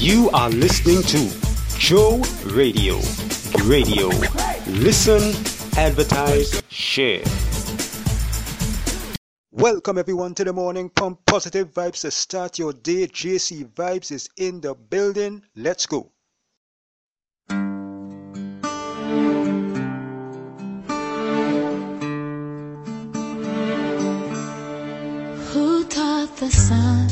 You are listening to Joe Radio. Radio. Listen, advertise, share. Welcome everyone to the morning pump positive vibes to start your day. JC Vibes is in the building. Let's go. Who taught the sun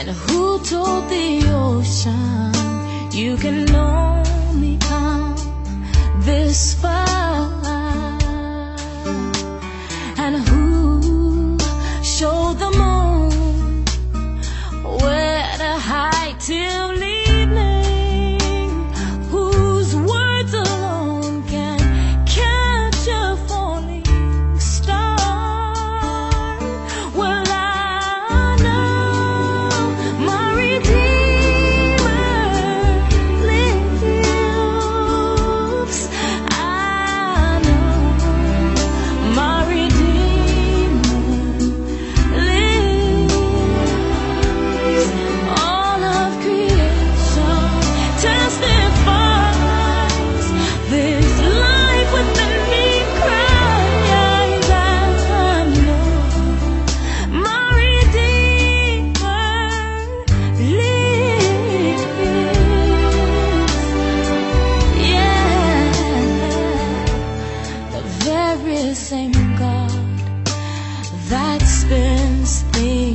And who told the ocean you can only come this far? That spins things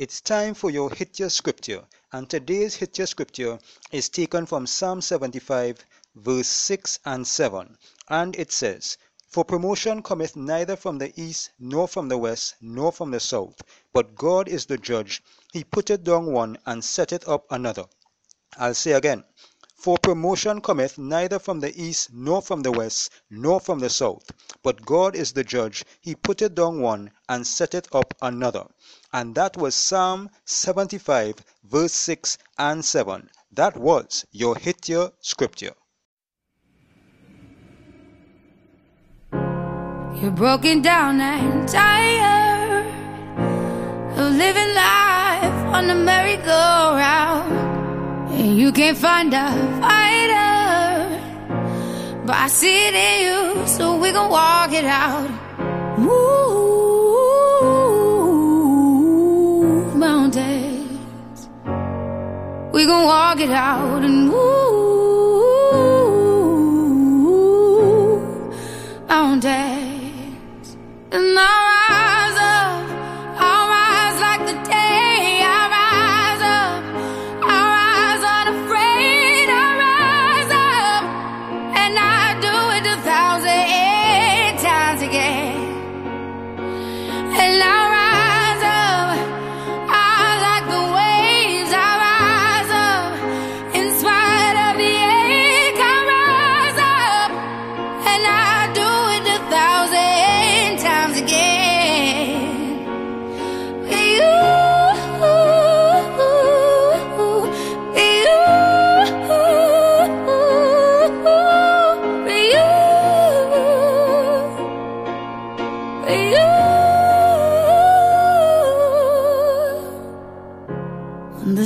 It's time for your hit your scripture, and today's hit your scripture is taken from Psalm 75, verse 6 and 7, and it says, For promotion cometh neither from the east, nor from the west, nor from the south, but God is the judge. He putteth down one and setteth up another. I'll say again, for promotion cometh neither from the east, nor from the west, nor from the south, but God is the judge. He putteth down one and setteth up another. And that was Psalm 75, verse 6 and 7. That was your hit your scripture. You're broken down and tired of living life on the merry-go-round, you can't find a fighter. But I see it in you, so we gon' walk it out. Move mountains, we gon' walk it out and move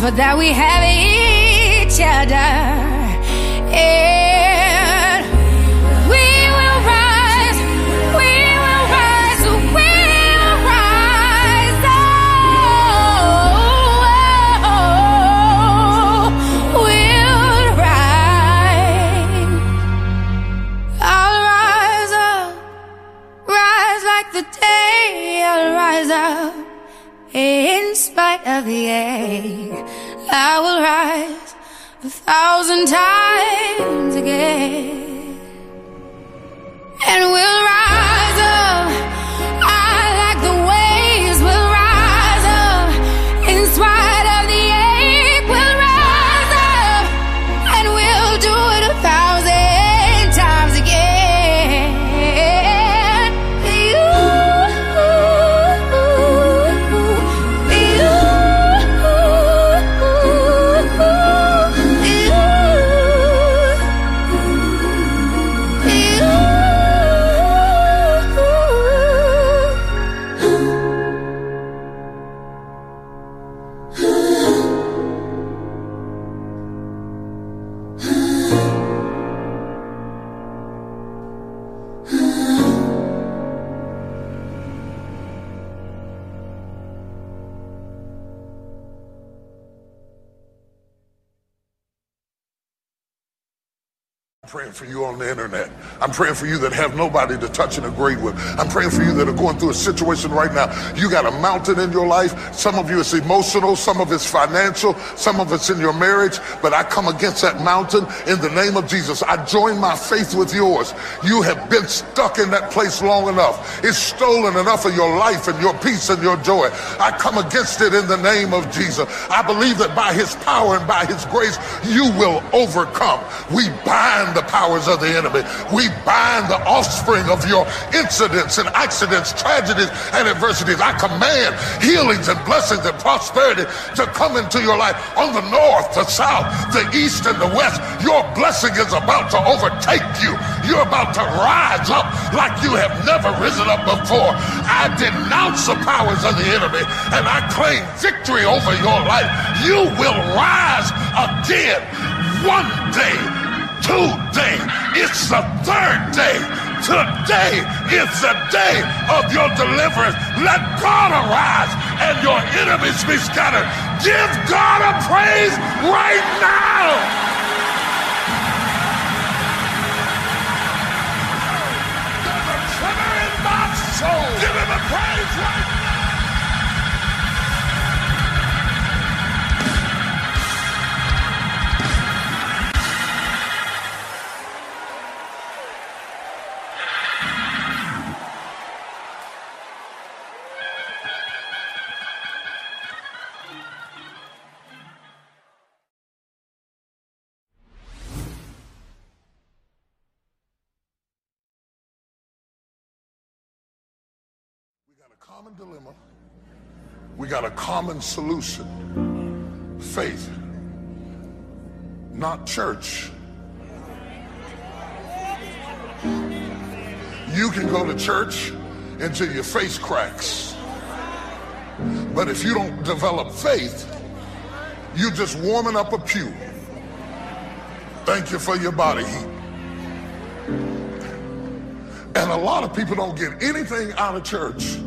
for that we have each other. I will rise a thousand times again, and we'll rise praying for you on the internet. I'm praying for you that have nobody to touch and agree with. I'm praying for you that are going through a situation right now. You got a mountain in your life. Some of you it's emotional, some of it's financial, some of it's in your marriage. But I come against that mountain in the name of Jesus. I join my faith with yours. You have been stuck in that place long enough. It's stolen enough of your life and your peace and your joy. I come against it in the name of Jesus. I believe that by his power and by his grace, you will overcome. We bind the powers of the enemy. We bind the offspring of your incidents and accidents, tragedies, and adversities. I command healings and blessings and prosperity to come into your life on the north, the south, the east, and the west. Your blessing is about to overtake you. You're about to rise up like you have never risen up before. I denounce the powers of the enemy and I claim victory over your life. You will rise again one day, two day. It's the third day. Today is the day of your deliverance. Let God arise and your enemies be scattered. Give God a praise right now. Give him a praise right now. Common dilemma. We got a common solution. Faith, not church. You can go to church until your face cracks. But if you don't develop faith, you're just warming up a pew. Thank you for your body heat. And a lot of people don't get anything out of church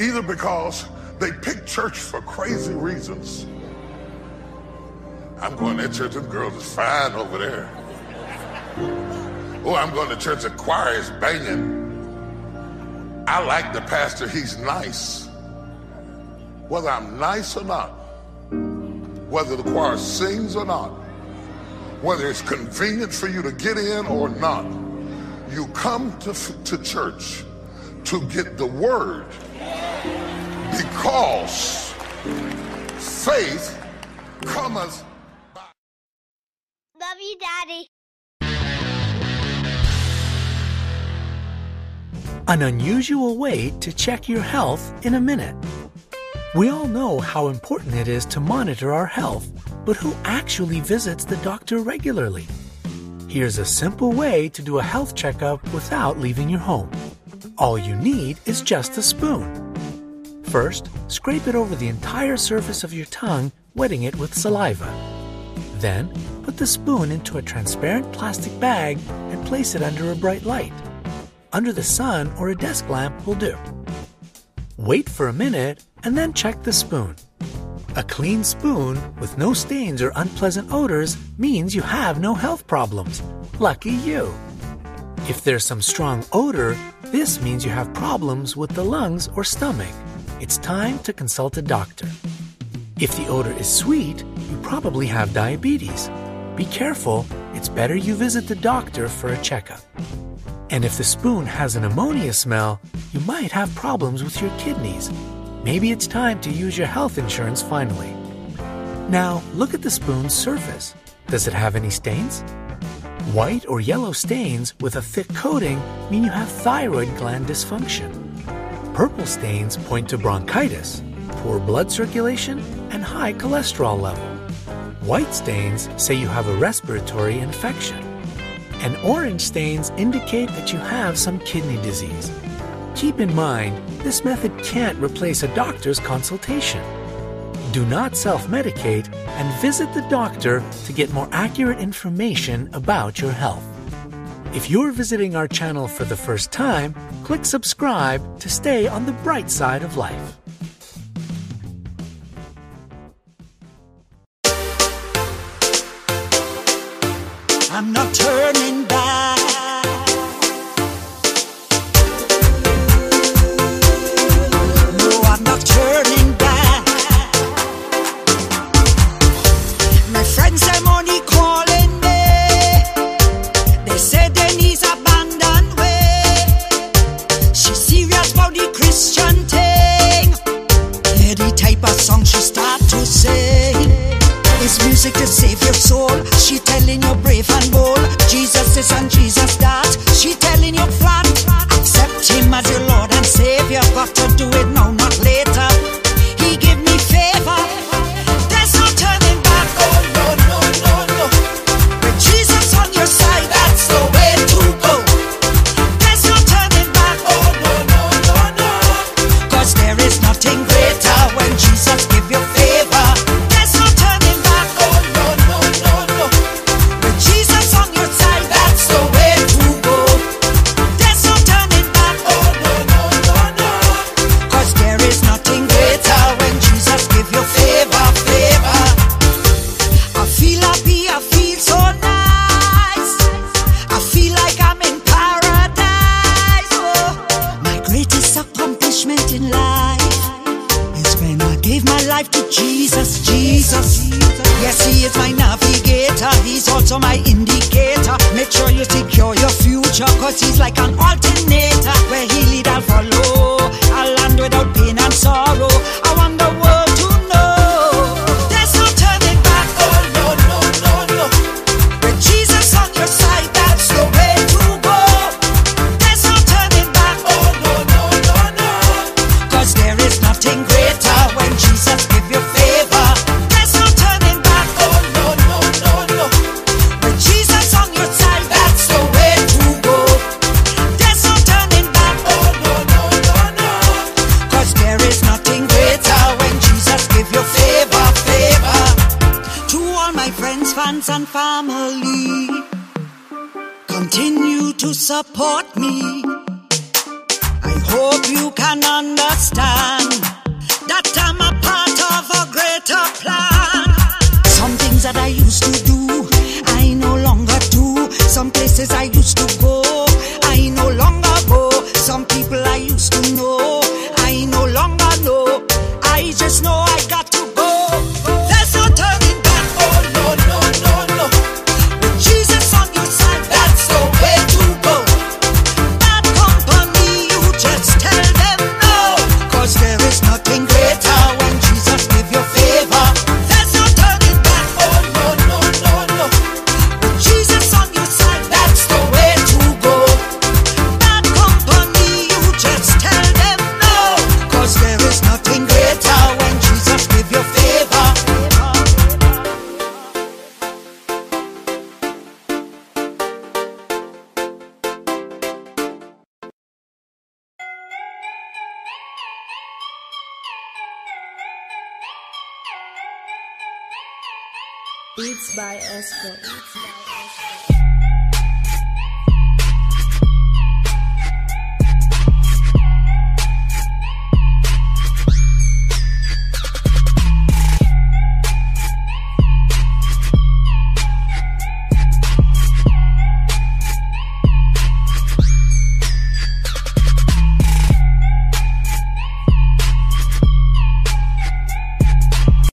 either because they pick church for crazy reasons. I'm going to church, them girls is fine over there. Oh, I'm going to church, the choir is banging. I like the pastor, he's nice. Whether I'm nice or not, whether the choir sings or not, whether it's convenient for you to get in or not, you come to, to church to get the word because faith cometh Love you, Daddy. An unusual way to check your health in a minute. We all know how important it is to monitor our health, but who actually visits the doctor regularly? Here's a simple way to do a health checkup without leaving your home. All you need is just a spoon. First, scrape it over the entire surface of your tongue, wetting it with saliva. Then, put the spoon into a transparent plastic bag and place it under a bright light. Under the sun or a desk lamp will do. Wait for a minute and then check the spoon. A clean spoon with no stains or unpleasant odors means you have no health problems. Lucky you. If there's some strong odor, this means you have problems with the lungs or stomach. It's time to consult a doctor. If the odor is sweet, you probably have diabetes. Be careful, it's better you visit the doctor for a checkup. And if the spoon has an ammonia smell, you might have problems with your kidneys. Maybe it's time to use your health insurance finally. Now, look at the spoon's surface. Does it have any stains? White or yellow stains with a thick coating mean you have thyroid gland dysfunction. Purple stains point to bronchitis, poor blood circulation, and high cholesterol level. White stains say you have a respiratory infection. And orange stains indicate that you have some kidney disease. Keep in mind, this method can't replace a doctor's consultation. Do not self medicate and visit the doctor to get more accurate information about your health. If you're visiting our channel for the first time, click subscribe to stay on the bright side of life. music to save your soul. She telling you brave and bold. Jesus is and Jesus died. nature Cause he's like an alternator Where he lead I'll follow A land without pain and sorrow. friends and family continue to support me. I hope you can understand that I'm a part of a greater plan. Some things that I used to do, I no longer do. Some places I used to go, I no longer go. Some people I used to Beats by Esco.